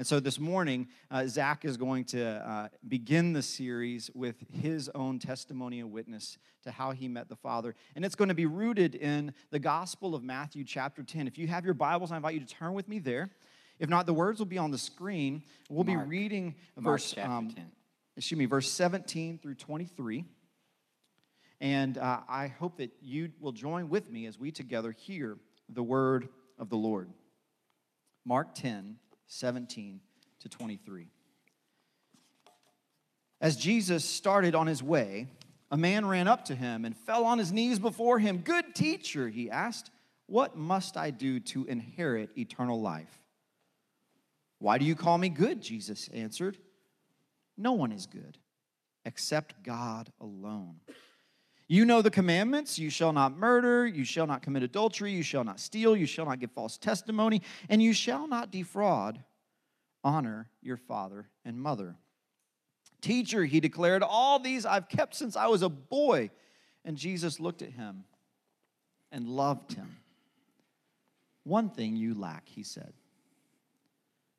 And so this morning, uh, Zach is going to uh, begin the series with his own testimony and witness to how he met the Father. And it's going to be rooted in the Gospel of Matthew, chapter 10. If you have your Bibles, I invite you to turn with me there. If not, the words will be on the screen. We'll Mark. be reading verse, um, 10. excuse me, verse 17 through 23. And uh, I hope that you will join with me as we together hear the word of the Lord. Mark 10, 17 to 23. As Jesus started on his way, a man ran up to him and fell on his knees before him. Good teacher, he asked, what must I do to inherit eternal life? Why do you call me good? Jesus answered. No one is good except God alone. You know the commandments you shall not murder, you shall not commit adultery, you shall not steal, you shall not give false testimony, and you shall not defraud. Honor your father and mother. Teacher, he declared, all these I've kept since I was a boy. And Jesus looked at him and loved him. One thing you lack, he said.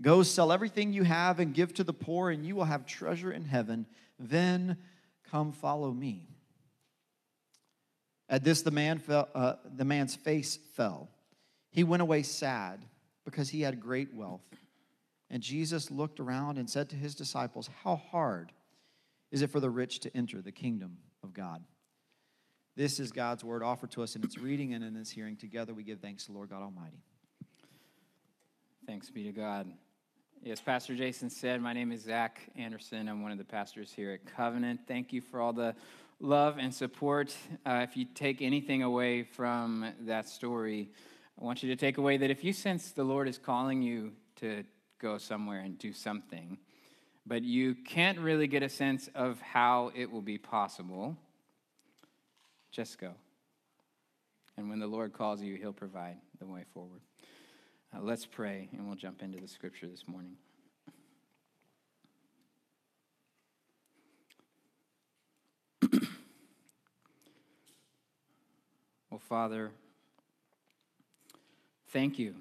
Go sell everything you have and give to the poor, and you will have treasure in heaven. Then come follow me. At this, the, man fell, uh, the man's face fell. He went away sad because he had great wealth. And Jesus looked around and said to his disciples, How hard is it for the rich to enter the kingdom of God? This is God's word offered to us in its reading and in its hearing. Together we give thanks to Lord God Almighty. Thanks be to God. Yes, Pastor Jason said, My name is Zach Anderson. I'm one of the pastors here at Covenant. Thank you for all the love and support. Uh, if you take anything away from that story, I want you to take away that if you sense the Lord is calling you to go somewhere and do something, but you can't really get a sense of how it will be possible, just go. And when the Lord calls you, He'll provide the way forward. Uh, let's pray, and we'll jump into the scripture this morning. Well, Father, thank you.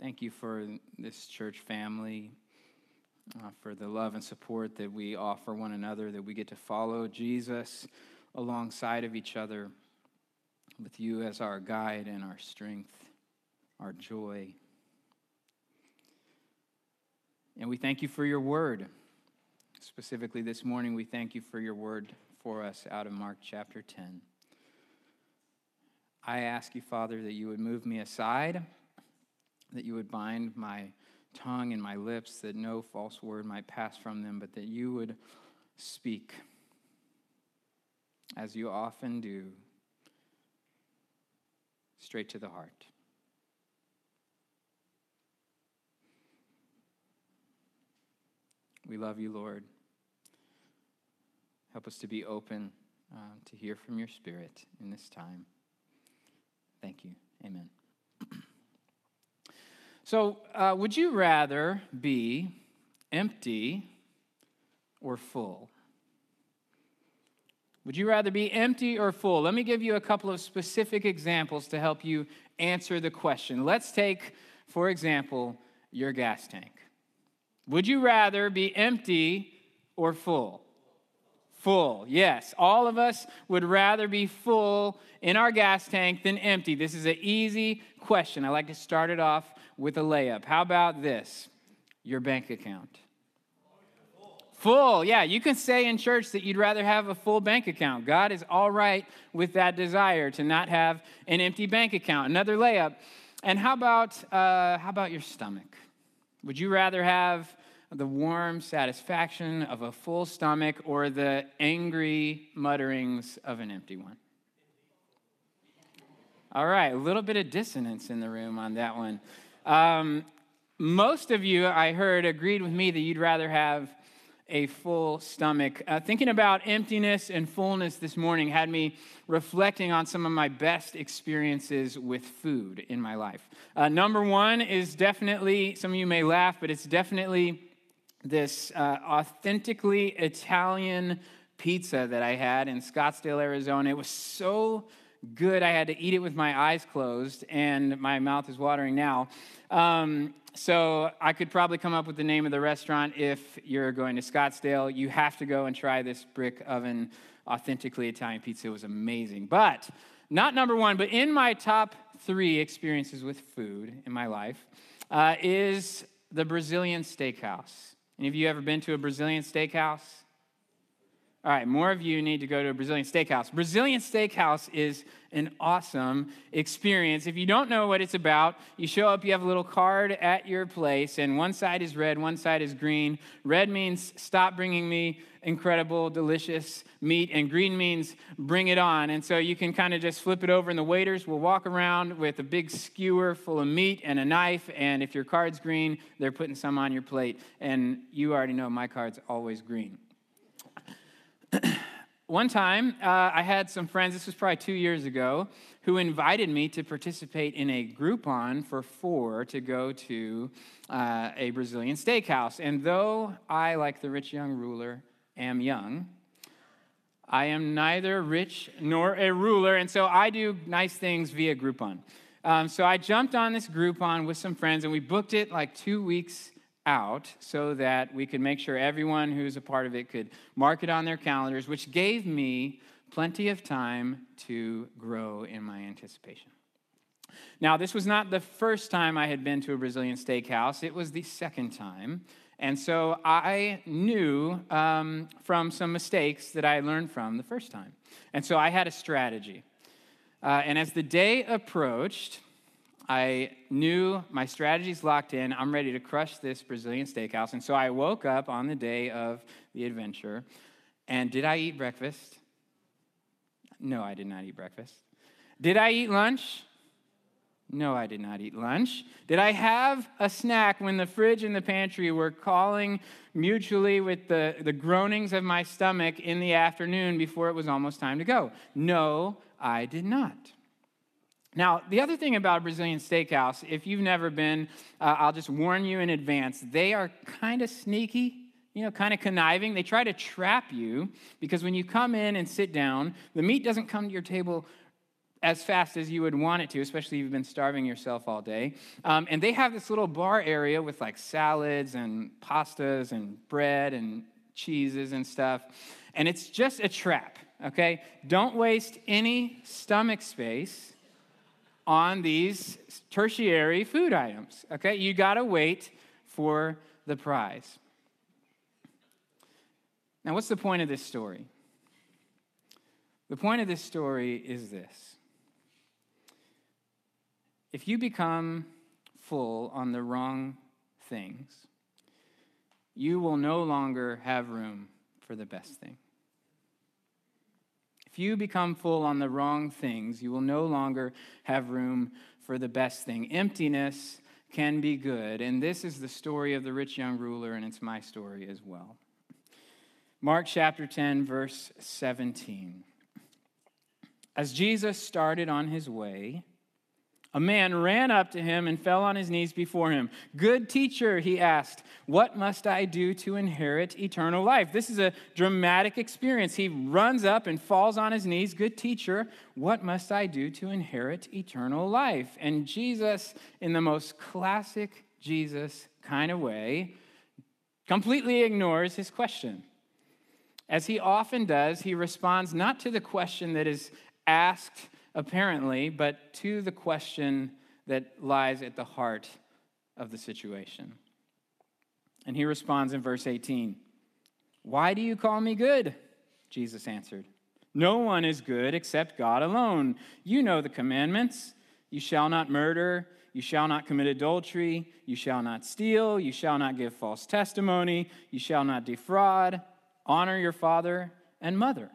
Thank you for this church family, uh, for the love and support that we offer one another, that we get to follow Jesus alongside of each other with you as our guide and our strength our joy. And we thank you for your word. Specifically, this morning, we thank you for your word for us out of Mark chapter 10. I ask you, Father, that you would move me aside, that you would bind my tongue and my lips, that no false word might pass from them, but that you would speak as you often do, straight to the heart. We love you, Lord. Help us to be open uh, to hear from your Spirit in this time. Thank you. Amen. so, uh, would you rather be empty or full? Would you rather be empty or full? Let me give you a couple of specific examples to help you answer the question. Let's take, for example, your gas tank. Would you rather be empty or full? Full, yes. All of us would rather be full in our gas tank than empty. This is an easy question. I like to start it off with a layup. How about this? Your bank account. Full, yeah. You can say in church that you'd rather have a full bank account. God is all right with that desire to not have an empty bank account. Another layup. And how about uh, how about your stomach? Would you rather have the warm satisfaction of a full stomach or the angry mutterings of an empty one? All right, a little bit of dissonance in the room on that one. Um, most of you, I heard, agreed with me that you'd rather have a full stomach. Uh, thinking about emptiness and fullness this morning had me reflecting on some of my best experiences with food in my life. Uh, number one is definitely, some of you may laugh, but it's definitely this uh, authentically Italian pizza that I had in Scottsdale, Arizona. It was so good I had to eat it with my eyes closed, and my mouth is watering now. Um, so I could probably come up with the name of the restaurant if you're going to Scottsdale. You have to go and try this brick oven, authentically Italian pizza. It was amazing. But not number one, but in my top three experiences with food in my life uh, is the Brazilian steakhouse. Any of you ever been to a Brazilian steakhouse? All right, more of you need to go to a Brazilian steakhouse. Brazilian steakhouse is an awesome experience. If you don't know what it's about, you show up, you have a little card at your place, and one side is red, one side is green. Red means stop bringing me incredible, delicious meat, and green means bring it on. And so you can kind of just flip it over, and the waiters will walk around with a big skewer full of meat and a knife. And if your card's green, they're putting some on your plate. And you already know my card's always green. One time, uh, I had some friends, this was probably two years ago, who invited me to participate in a Groupon for four to go to uh, a Brazilian steakhouse. And though I, like the rich young ruler, am young, I am neither rich nor a ruler, and so I do nice things via Groupon. Um, so I jumped on this Groupon with some friends, and we booked it like two weeks out so that we could make sure everyone who's a part of it could mark it on their calendars, which gave me plenty of time to grow in my anticipation. Now, this was not the first time I had been to a Brazilian steakhouse, it was the second time. And so I knew um, from some mistakes that I learned from the first time. And so I had a strategy. Uh, and as the day approached, I knew my strategy's locked in. I'm ready to crush this Brazilian steakhouse. And so I woke up on the day of the adventure. And did I eat breakfast? No, I did not eat breakfast. Did I eat lunch? No, I did not eat lunch. Did I have a snack when the fridge and the pantry were calling mutually with the, the groanings of my stomach in the afternoon before it was almost time to go? No, I did not. Now, the other thing about Brazilian steakhouse, if you've never been, uh, I'll just warn you in advance, they are kind of sneaky, you know, kind of conniving. They try to trap you because when you come in and sit down, the meat doesn't come to your table as fast as you would want it to, especially if you've been starving yourself all day. Um, and they have this little bar area with like salads and pastas and bread and cheeses and stuff. And it's just a trap, okay? Don't waste any stomach space on these tertiary food items. Okay, you got to wait for the prize. Now, what's the point of this story? The point of this story is this if you become full on the wrong things, you will no longer have room for the best thing. If you become full on the wrong things, you will no longer have room for the best thing. Emptiness can be good. And this is the story of the rich young ruler, and it's my story as well. Mark chapter 10, verse 17. As Jesus started on his way, a man ran up to him and fell on his knees before him. Good teacher, he asked, what must I do to inherit eternal life? This is a dramatic experience. He runs up and falls on his knees. Good teacher, what must I do to inherit eternal life? And Jesus, in the most classic Jesus kind of way, completely ignores his question. As he often does, he responds not to the question that is asked apparently, but to the question that lies at the heart of the situation. And he responds in verse 18 Why do you call me good? Jesus answered. No one is good except God alone. You know the commandments you shall not murder, you shall not commit adultery, you shall not steal, you shall not give false testimony, you shall not defraud, honor your father and mother.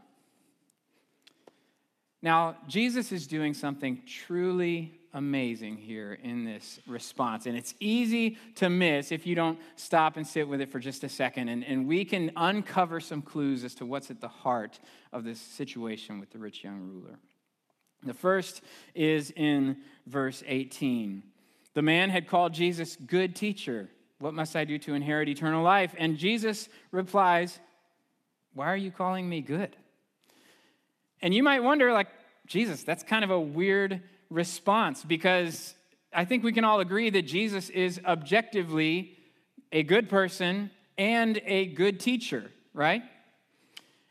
Now, Jesus is doing something truly amazing here in this response. And it's easy to miss if you don't stop and sit with it for just a second. And, and we can uncover some clues as to what's at the heart of this situation with the rich young ruler. The first is in verse 18. The man had called Jesus good teacher. What must I do to inherit eternal life? And Jesus replies, Why are you calling me good? And you might wonder, like, Jesus, that's kind of a weird response because I think we can all agree that Jesus is objectively a good person and a good teacher, right?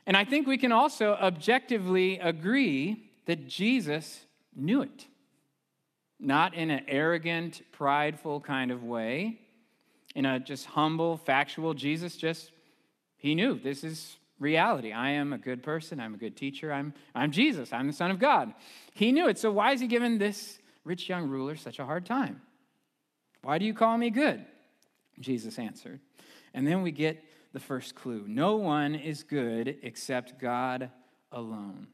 And I think we can also objectively agree that Jesus knew it. Not in an arrogant, prideful kind of way, in a just humble, factual, Jesus just, he knew this is reality. I am a good person. I'm a good teacher. I'm, I'm Jesus. I'm the Son of God. He knew it. So why is he giving this rich young ruler such a hard time? Why do you call me good? Jesus answered. And then we get the first clue no one is good except God alone.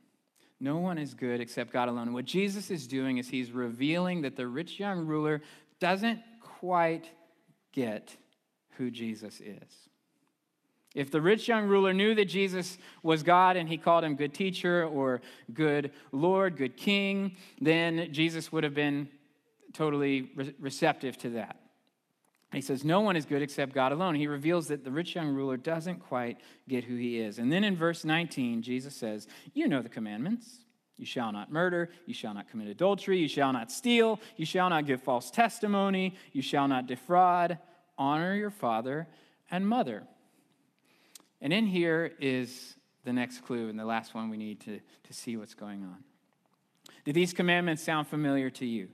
No one is good except God alone. What Jesus is doing is he's revealing that the rich young ruler doesn't quite get who Jesus is. If the rich young ruler knew that Jesus was God and he called him good teacher or good Lord, good king, then Jesus would have been totally re- receptive to that. He says, No one is good except God alone. He reveals that the rich young ruler doesn't quite get who he is. And then in verse 19, Jesus says, You know the commandments. You shall not murder. You shall not commit adultery. You shall not steal. You shall not give false testimony. You shall not defraud. Honor your father and mother. And in here is the next clue and the last one we need to, to see what's going on. Do these commandments sound familiar to you?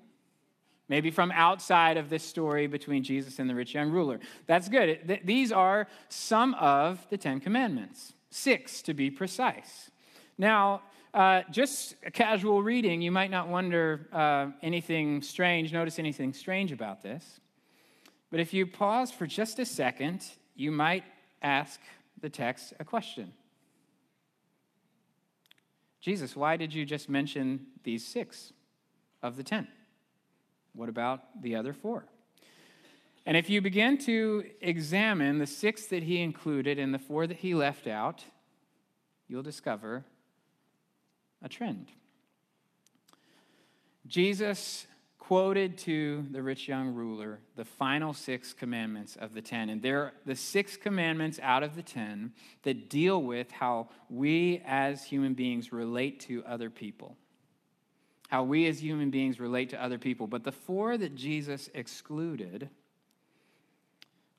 Maybe from outside of this story between Jesus and the rich young ruler. That's good. These are some of the Ten Commandments, six to be precise. Now, uh, just a casual reading, you might not wonder uh, anything strange, notice anything strange about this. But if you pause for just a second, you might ask the text a question Jesus, why did you just mention these six of the ten? What about the other four? And if you begin to examine the six that he included and the four that he left out, you'll discover a trend. Jesus quoted to the rich young ruler the final six commandments of the ten. And they're the six commandments out of the ten that deal with how we as human beings relate to other people how we as human beings relate to other people. But the four that Jesus excluded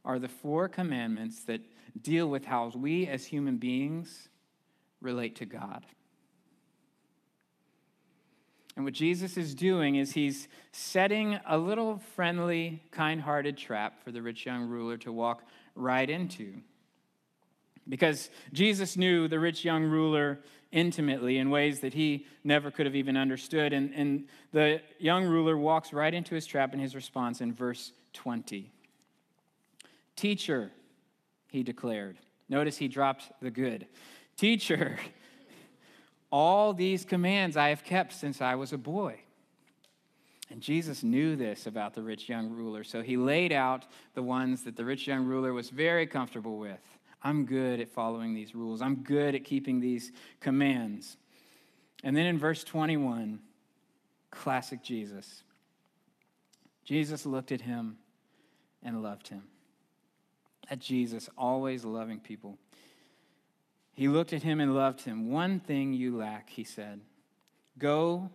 are the four commandments that deal with how we as human beings relate to God. And what Jesus is doing is he's setting a little friendly, kind hearted trap for the rich young ruler to walk right into. Because Jesus knew the rich young ruler intimately in ways that he never could have even understood. And, and the young ruler walks right into his trap in his response in verse 20. Teacher, he declared. Notice he dropped the good. Teacher, all these commands I have kept since I was a boy. And Jesus knew this about the rich young ruler, so he laid out the ones that the rich young ruler was very comfortable with. I'm good at following these rules. I'm good at keeping these commands. And then in verse 21, classic Jesus. Jesus looked at him and loved him. At Jesus, always loving people. He looked at him and loved him. One thing you lack, he said. Go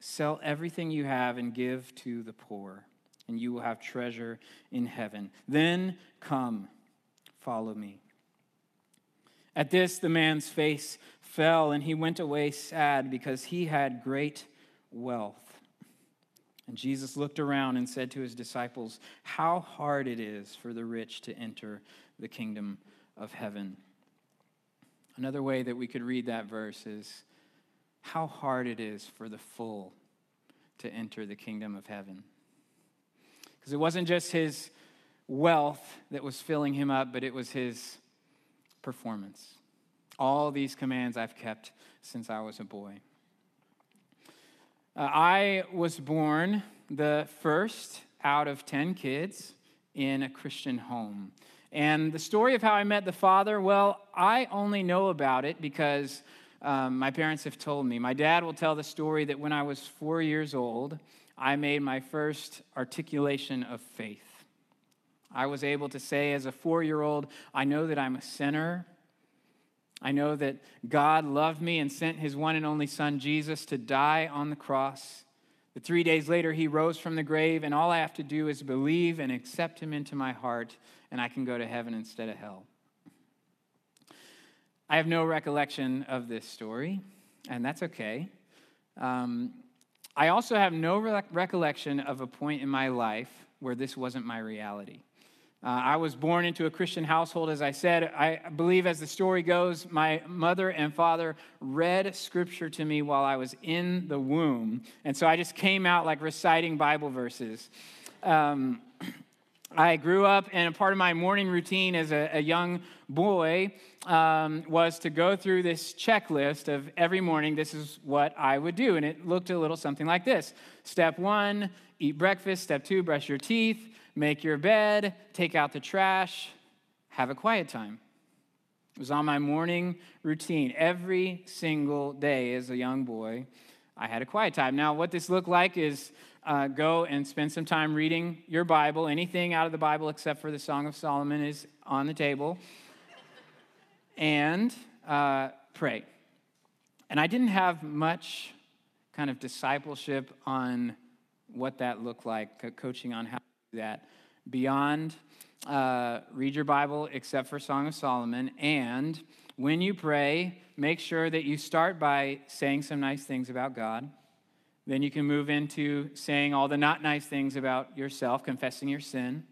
sell everything you have and give to the poor, and you will have treasure in heaven. Then come, follow me. At this, the man's face fell, and he went away sad because he had great wealth. And Jesus looked around and said to his disciples, How hard it is for the rich to enter the kingdom of heaven. Another way that we could read that verse is, How hard it is for the full to enter the kingdom of heaven. Because it wasn't just his wealth that was filling him up, but it was his performance. All these commands I've kept since I was a boy. Uh, I was born the first out of 10 kids in a Christian home. And the story of how I met the Father, well, I only know about it because um, my parents have told me. My dad will tell the story that when I was four years old, I made my first articulation of faith. I was able to say as a four year old, I know that I'm a sinner. I know that God loved me and sent his one and only Son, Jesus, to die on the cross. That three days later, he rose from the grave, and all I have to do is believe and accept him into my heart, and I can go to heaven instead of hell. I have no recollection of this story, and that's okay. Um, I also have no re- recollection of a point in my life where this wasn't my reality. Uh, I was born into a Christian household, as I said. I believe, as the story goes, my mother and father read scripture to me while I was in the womb. And so I just came out like reciting Bible verses. Um, I grew up, and a part of my morning routine as a, a young boy um, was to go through this checklist of every morning, this is what I would do. And it looked a little something like this Step one, eat breakfast. Step two, brush your teeth make your bed, take out the trash, have a quiet time. It was on my morning routine every single day as a young boy. I had a quiet time. Now, what this looked like is uh, go and spend some time reading your Bible. Anything out of the Bible except for the Song of Solomon is on the table. and uh, pray. And I didn't have much kind of discipleship on what that looked like, coaching on how to do that beyond uh, read your Bible except for Song of Solomon. And when you pray, make sure that you start by saying some nice things about God. Then you can move into saying all the not nice things about yourself, confessing your sin.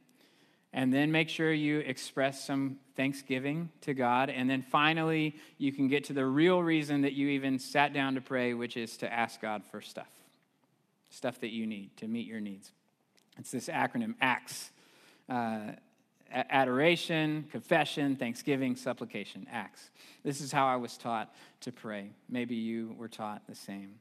And then make sure you express some thanksgiving to God. And then finally, you can get to the real reason that you even sat down to pray, which is to ask God for stuff stuff that you need to meet your needs. It's this acronym ACTS uh, adoration, confession, thanksgiving, supplication, acts. This is how I was taught to pray. Maybe you were taught the same.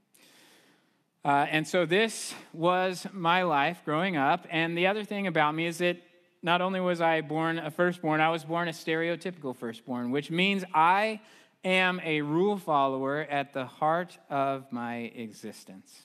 Uh, and so this was my life growing up. And the other thing about me is that not only was I born a firstborn, I was born a stereotypical firstborn, which means I am a rule follower at the heart of my existence.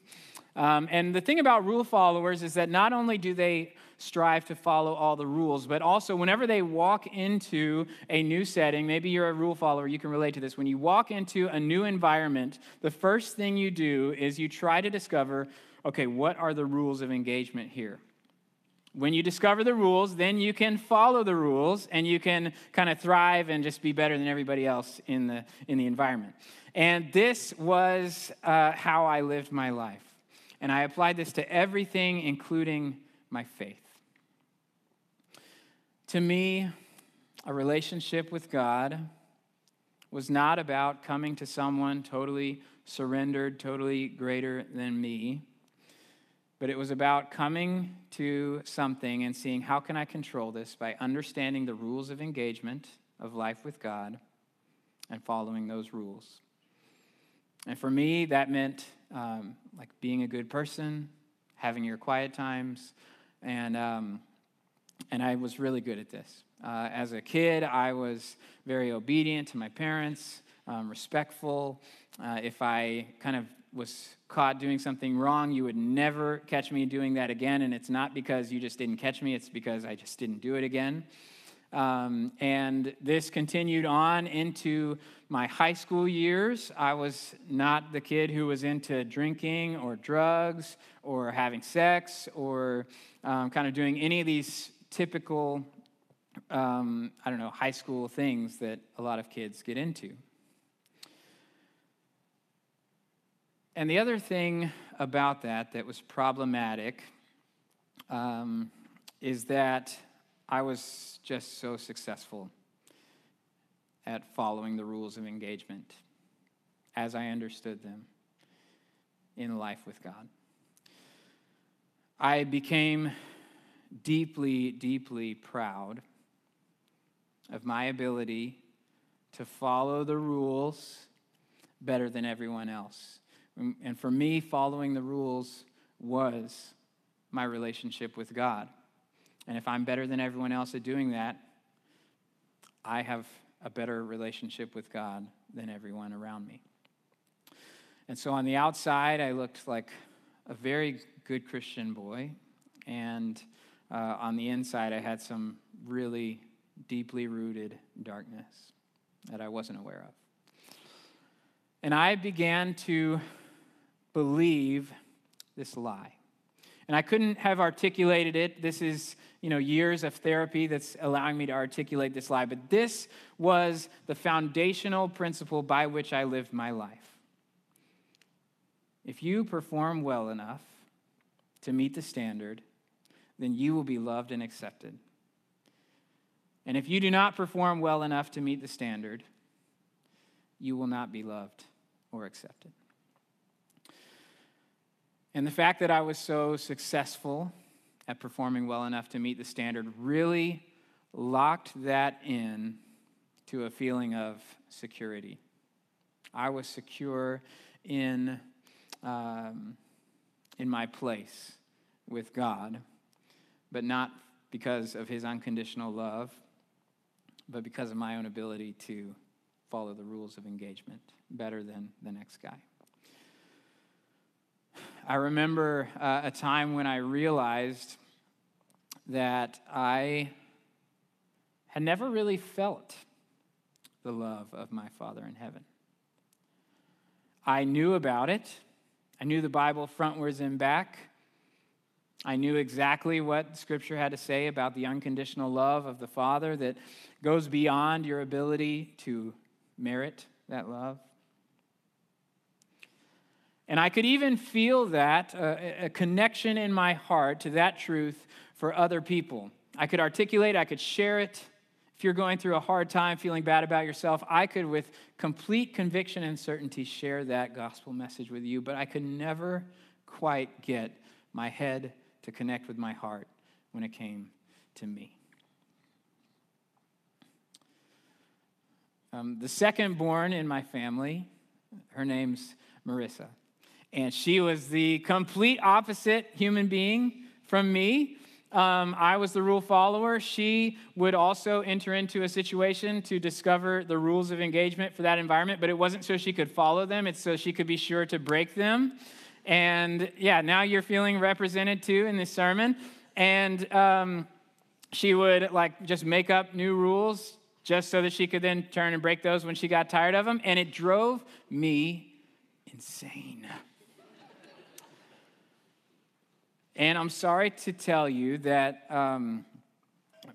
Um, and the thing about rule followers is that not only do they strive to follow all the rules, but also whenever they walk into a new setting, maybe you're a rule follower, you can relate to this. When you walk into a new environment, the first thing you do is you try to discover okay, what are the rules of engagement here? When you discover the rules, then you can follow the rules and you can kind of thrive and just be better than everybody else in the, in the environment. And this was uh, how I lived my life. And I applied this to everything, including my faith. To me, a relationship with God was not about coming to someone totally surrendered, totally greater than me, but it was about coming to something and seeing how can I control this by understanding the rules of engagement of life with God and following those rules. And for me, that meant um, like being a good person, having your quiet times, and um, and I was really good at this. Uh, as a kid, I was very obedient to my parents, um, respectful. Uh, if I kind of was caught doing something wrong, you would never catch me doing that again. And it's not because you just didn't catch me, it's because I just didn't do it again. Um, and this continued on into my high school years. I was not the kid who was into drinking or drugs or having sex or um, kind of doing any of these typical, um, I don't know, high school things that a lot of kids get into. And the other thing about that that was problematic um, is that I was just so successful at following the rules of engagement as I understood them in life with God. I became deeply, deeply proud of my ability to follow the rules better than everyone else. And for me, following the rules was my relationship with God. And if I'm better than everyone else at doing that, I have a better relationship with God than everyone around me. And so on the outside, I looked like a very good Christian boy. And uh, on the inside, I had some really deeply rooted darkness that I wasn't aware of. And I began to believe this lie. And I couldn't have articulated it. This is, you know, years of therapy that's allowing me to articulate this lie. But this was the foundational principle by which I lived my life. If you perform well enough to meet the standard, then you will be loved and accepted. And if you do not perform well enough to meet the standard, you will not be loved or accepted. And the fact that I was so successful at performing well enough to meet the standard really locked that in to a feeling of security. I was secure in, um, in my place with God, but not because of his unconditional love, but because of my own ability to follow the rules of engagement better than the next guy. I remember uh, a time when I realized that I had never really felt the love of my Father in heaven. I knew about it. I knew the Bible frontwards and back. I knew exactly what Scripture had to say about the unconditional love of the Father that goes beyond your ability to merit that love. And I could even feel that, uh, a connection in my heart to that truth for other people. I could articulate, I could share it. If you're going through a hard time, feeling bad about yourself, I could, with complete conviction and certainty, share that gospel message with you. But I could never quite get my head to connect with my heart when it came to me. Um, the second born in my family, her name's Marissa. And she was the complete opposite human being from me. Um, I was the rule follower. She would also enter into a situation to discover the rules of engagement for that environment, but it wasn't so she could follow them, it's so she could be sure to break them. And yeah, now you're feeling represented too in this sermon. And um, she would like just make up new rules just so that she could then turn and break those when she got tired of them. And it drove me insane. And I'm sorry to tell you that um,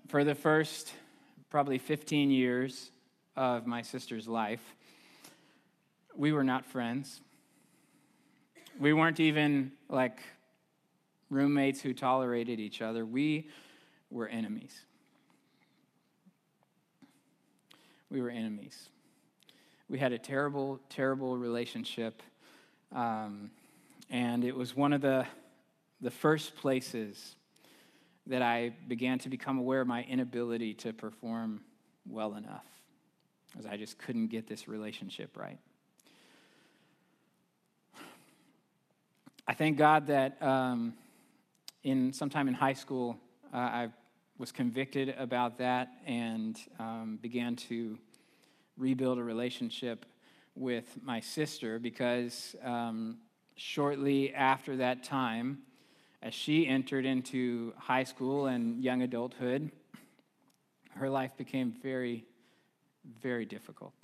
for the first probably 15 years of my sister's life, we were not friends. We weren't even like roommates who tolerated each other. We were enemies. We were enemies. We had a terrible, terrible relationship. Um, and it was one of the the first places that I began to become aware of my inability to perform well enough, as I just couldn't get this relationship right. I thank God that um, in sometime in high school, uh, I was convicted about that and um, began to rebuild a relationship with my sister because um, shortly after that time, as she entered into high school and young adulthood, her life became very, very difficult.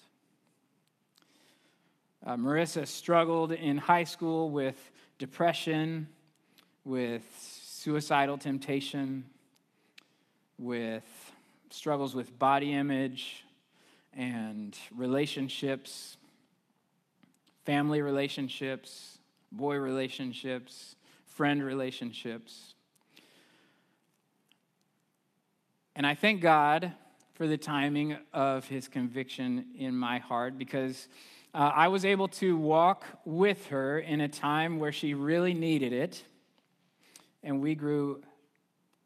Uh, Marissa struggled in high school with depression, with suicidal temptation, with struggles with body image and relationships, family relationships, boy relationships, friend relationships. And I thank God for the timing of his conviction in my heart because uh, I was able to walk with her in a time where she really needed it, and we grew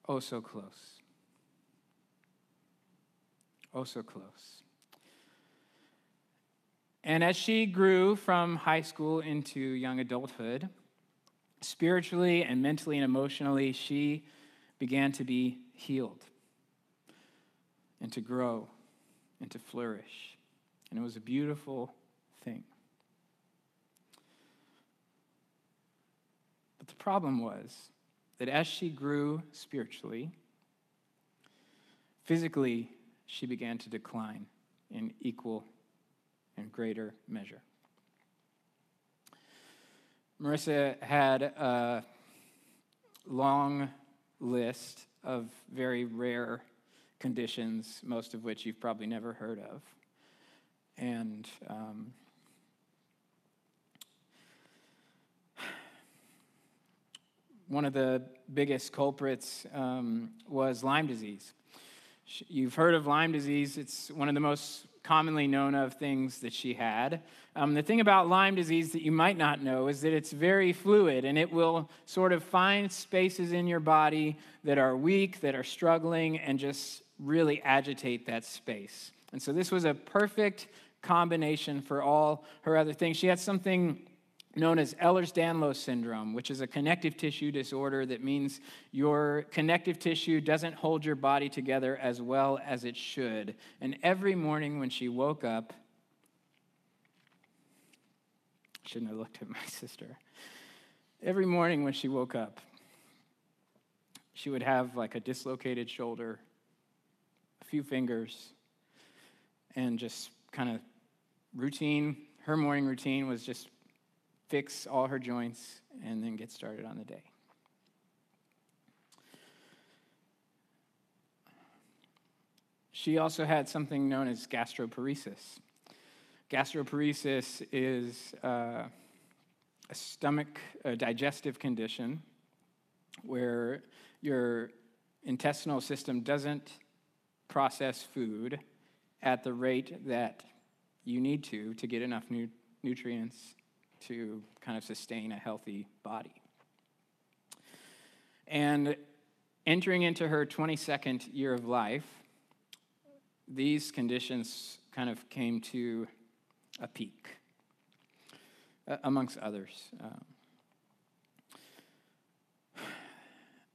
oh so close. Oh so close. And as she grew from high school into young adulthood, spiritually and mentally and emotionally, she began to be healed and to grow and to flourish. And it was a beautiful thing. But the problem was that as she grew spiritually, physically, she began to decline in equal and greater measure. Marissa had a long list of very rare conditions, most of which you've probably never heard of. And um, one of the biggest culprits um, was Lyme disease. You've heard of Lyme disease, it's one of the most commonly known of things that she had. Um, the thing about Lyme disease that you might not know is that it's very fluid and it will sort of find spaces in your body that are weak, that are struggling, and just really agitate that space. And so this was a perfect combination for all her other things. She had something known as Ehlers-Danlos syndrome, which is a connective tissue disorder that means your connective tissue doesn't hold your body together as well as it should. And every morning when she woke up, I shouldn't have looked at my sister. Every morning when she woke up, she would have like a dislocated shoulder, a few fingers, and just kind of routine. Her morning routine was just fix all her joints, and then get started on the day. She also had something known as gastroparesis. Gastroparesis is uh, a stomach, a digestive condition where your intestinal system doesn't process food at the rate that you need to to get enough nu- nutrients to kind of sustain a healthy body. And entering into her 22nd year of life, these conditions kind of came to a peak, uh, amongst others. Um,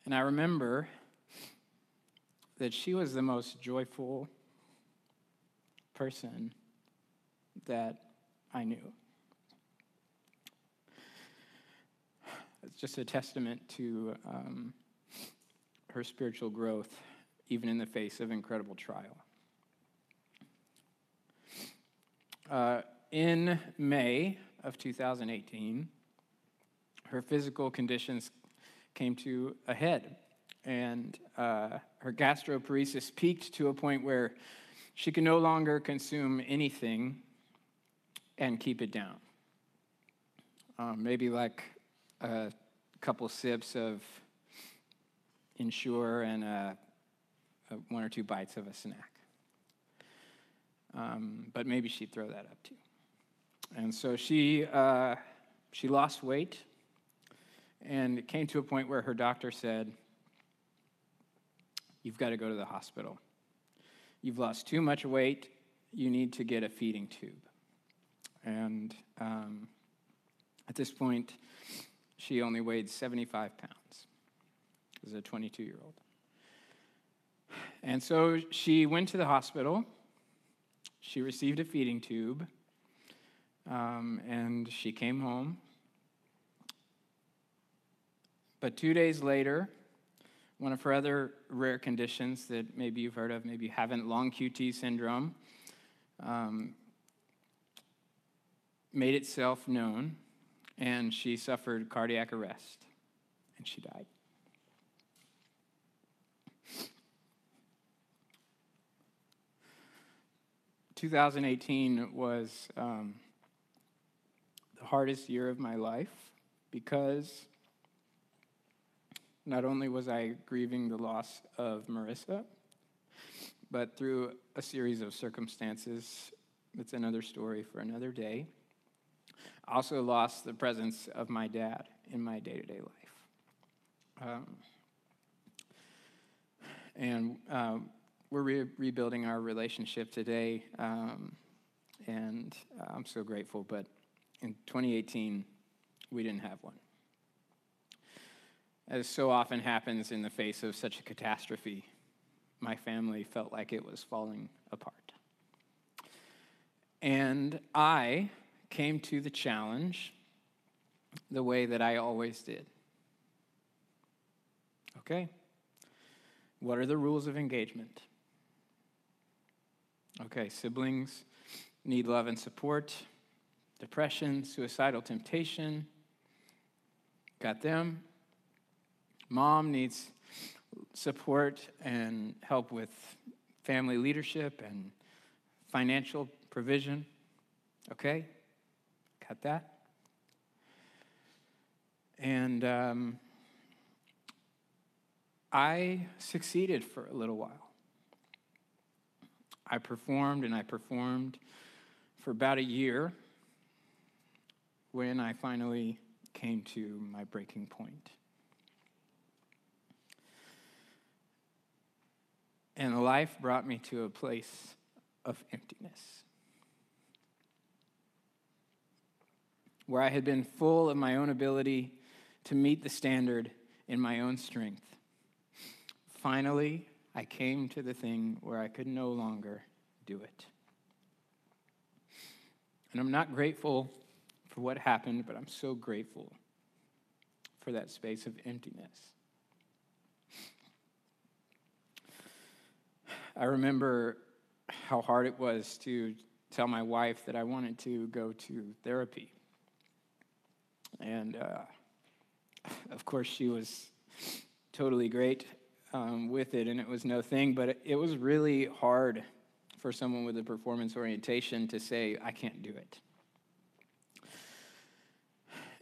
and I remember that she was the most joyful person that I knew. It's just a testament to um, her spiritual growth, even in the face of incredible trial. Uh, in May of 2018, her physical conditions came to a head, and uh, her gastroparesis peaked to a point where she could no longer consume anything and keep it down. Um, maybe like a couple sips of Ensure and a, a one or two bites of a snack. Um, but maybe she'd throw that up too. And so she, uh, she lost weight, and it came to a point where her doctor said, You've got to go to the hospital. You've lost too much weight. You need to get a feeding tube. And um, at this point, she only weighed 75 pounds as a 22 year old. And so she went to the hospital. She received a feeding tube. Um, and she came home. But two days later, one of her other rare conditions that maybe you've heard of, maybe you haven't, long QT syndrome, um, made itself known and she suffered cardiac arrest and she died. Two thousand eighteen was um, hardest year of my life because not only was I grieving the loss of Marissa, but through a series of circumstances, that's another story for another day. I also lost the presence of my dad in my day to day life. Um, and um, we're re- rebuilding our relationship today, um, and I'm so grateful. But in 2018, we didn't have one. As so often happens in the face of such a catastrophe, my family felt like it was falling apart. And I came to the challenge the way that I always did. Okay? What are the rules of engagement? Okay, siblings need love and support, depression, suicidal temptation, got them. Mom needs support and help with family leadership and financial provision. Okay? Got that? And um, I succeeded for a little while. I performed and I performed for about a year when I finally came to my breaking point. And life brought me to a place of emptiness. Where I had been full of my own ability to meet the standard in my own strength. Finally, I came to the thing where I could no longer do it. And I'm not grateful for what happened, but I'm so grateful for that space of emptiness. I remember how hard it was to tell my wife that I wanted to go to therapy. And uh, of course, she was totally great um, with it, and it was no thing, but it, it was really hard for someone with a performance orientation to say, I can't do it.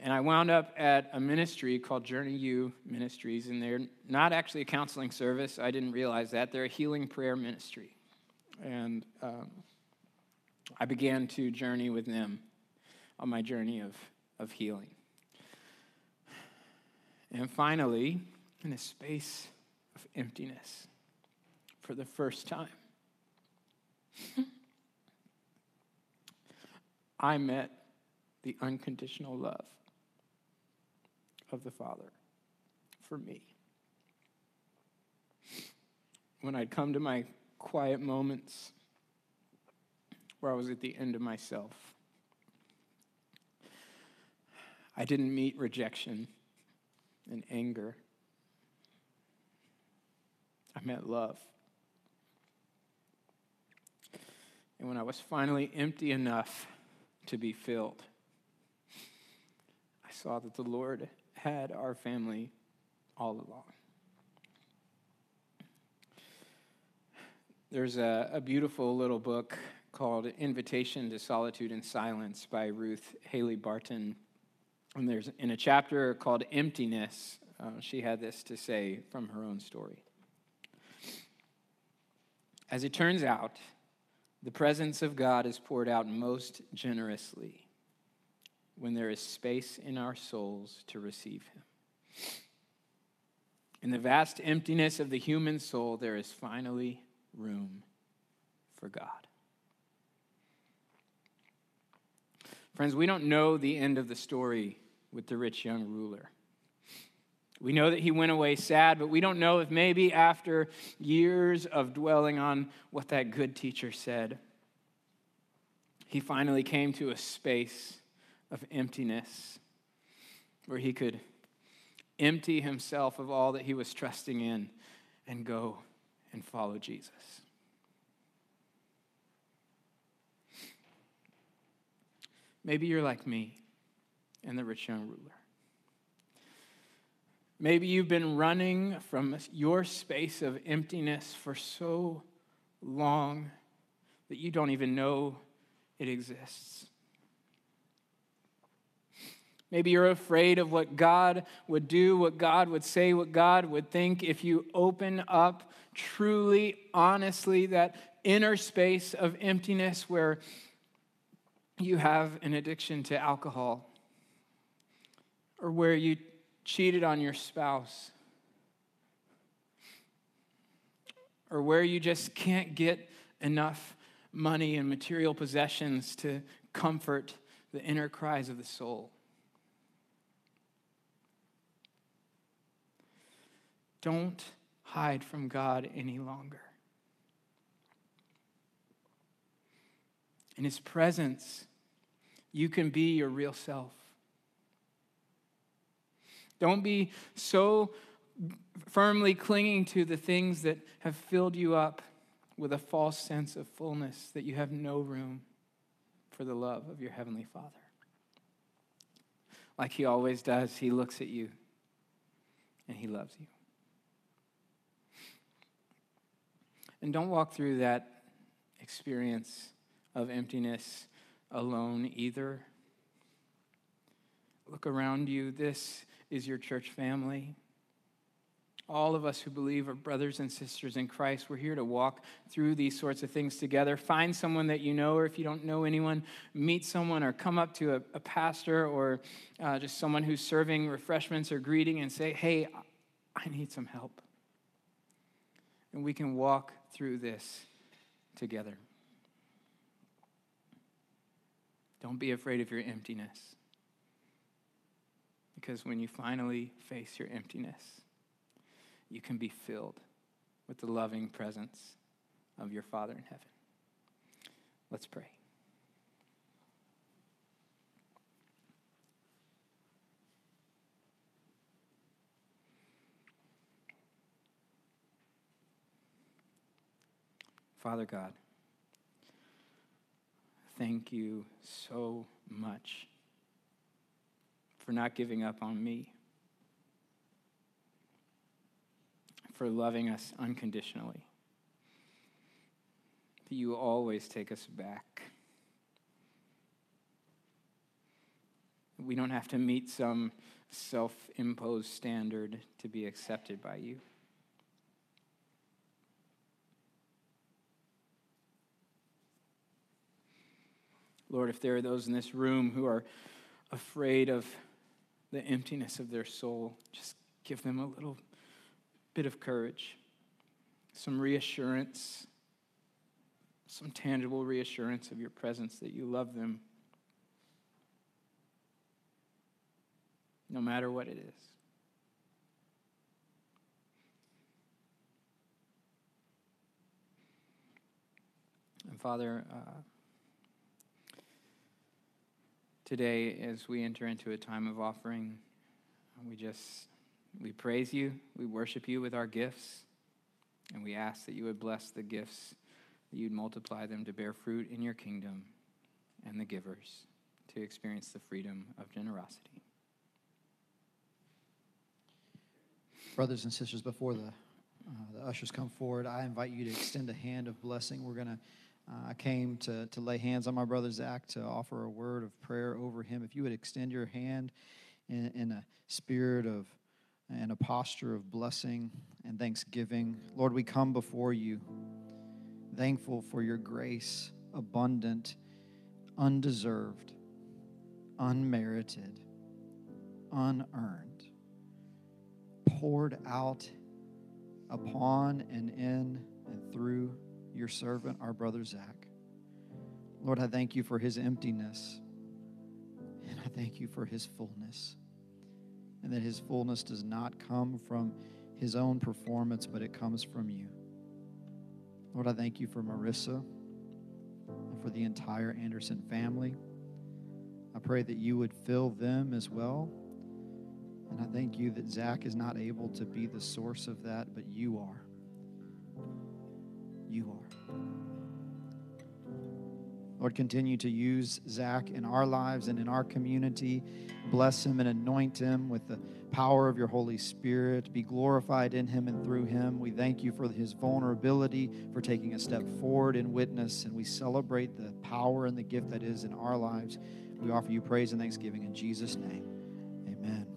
And I wound up at a ministry called Journey U Ministries, and they're not actually a counseling service. I didn't realize that. They're a healing prayer ministry. And um, I began to journey with them on my journey of, of healing. And finally, in a space of emptiness, for the first time, I met the unconditional love of the Father for me. When I'd come to my quiet moments where I was at the end of myself, I didn't meet rejection and anger. I met love. And when I was finally empty enough to be filled, I saw that the Lord had our family all along. There's a, a, beautiful little book called Invitation to Solitude and Silence by Ruth Haley Barton. And there's in a chapter called Emptiness, uh, she had this to say from her own story. As it turns out, the presence of God is poured out most generously when there is space in our souls to receive Him. In the vast emptiness of the human soul, there is finally room for God. Friends, we don't know the end of the story with the rich young ruler. We know that he went away sad, but we don't know if maybe after years of dwelling on what that good teacher said, he finally came to a space of emptiness where he could empty himself of all that he was trusting in and go and follow Jesus. Maybe you're like me and the rich young ruler. Maybe you've been running from your space of emptiness for so long that you don't even know it exists. Maybe you're afraid of what God would do, what God would say, what God would think if you open up truly, honestly, that inner space of emptiness where you have an addiction to alcohol or where you cheated on your spouse or where you just can't get enough money and material possessions to comfort the inner cries of the soul. Don't hide from God any longer. In His presence, you can be your real self. Don't be so firmly clinging to the things that have filled you up with a false sense of fullness that you have no room for the love of your Heavenly Father. like He always does, He looks at you and He loves you. And don't walk through that experience of emptiness alone either. Look around you. This is your church family. All of us who believe are brothers and sisters in Christ. We're here to walk through these sorts of things together. Find someone that you know, or if you don't know anyone, meet someone or come up to a, a pastor or uh, just someone who's serving refreshments or greeting and say, Hey, I need some help. And we can walk through this together. Don't be afraid of your emptiness. Because when you finally face your emptiness, you can be filled with the loving presence of your Father in heaven. Let's pray. Father God, thank you so much for not giving up on me, for loving us unconditionally. That you always take us back. We don't have to meet some self imposed standard to be accepted by you. Lord, if there are those in this room who are afraid of the emptiness of their soul, just give them a little bit of courage, some reassurance, some tangible reassurance of your presence that you love them, no matter what it is. And Father, uh, today as we enter into a time of offering. We just we praise you, we worship you with our gifts, and we ask that you would bless the gifts, that you'd multiply them to bear fruit in your kingdom, and the givers to experience the freedom of generosity. Brothers and sisters, before the, uh, the ushers come forward, I invite you to extend a hand of blessing. We're going to uh, I came to, to lay hands on my brother Zach to offer a word of prayer over him. If you would extend your hand in, in a spirit of and a posture of blessing and thanksgiving, Lord, we come before you thankful for your grace, abundant, undeserved, unmerited, unearned, poured out upon and in and through your servant, our brother Zach. Lord, I thank you for his emptiness, and I thank you for his fullness, and that his fullness does not come from his own performance, but it comes from you. Lord, I thank you for Marissa and for the entire Anderson family. I pray that you would fill them as well. And I thank you that Zach is not able to be the source of that, but you are you are. Lord, continue to use Zach in our lives and in our community. Bless him and anoint him with the power of your Holy Spirit. Be glorified in him and through him. We thank you for his vulnerability, for taking a step forward in witness, and we celebrate the power and the gift that is in our lives. We offer you praise and thanksgiving in Jesus' name. Amen.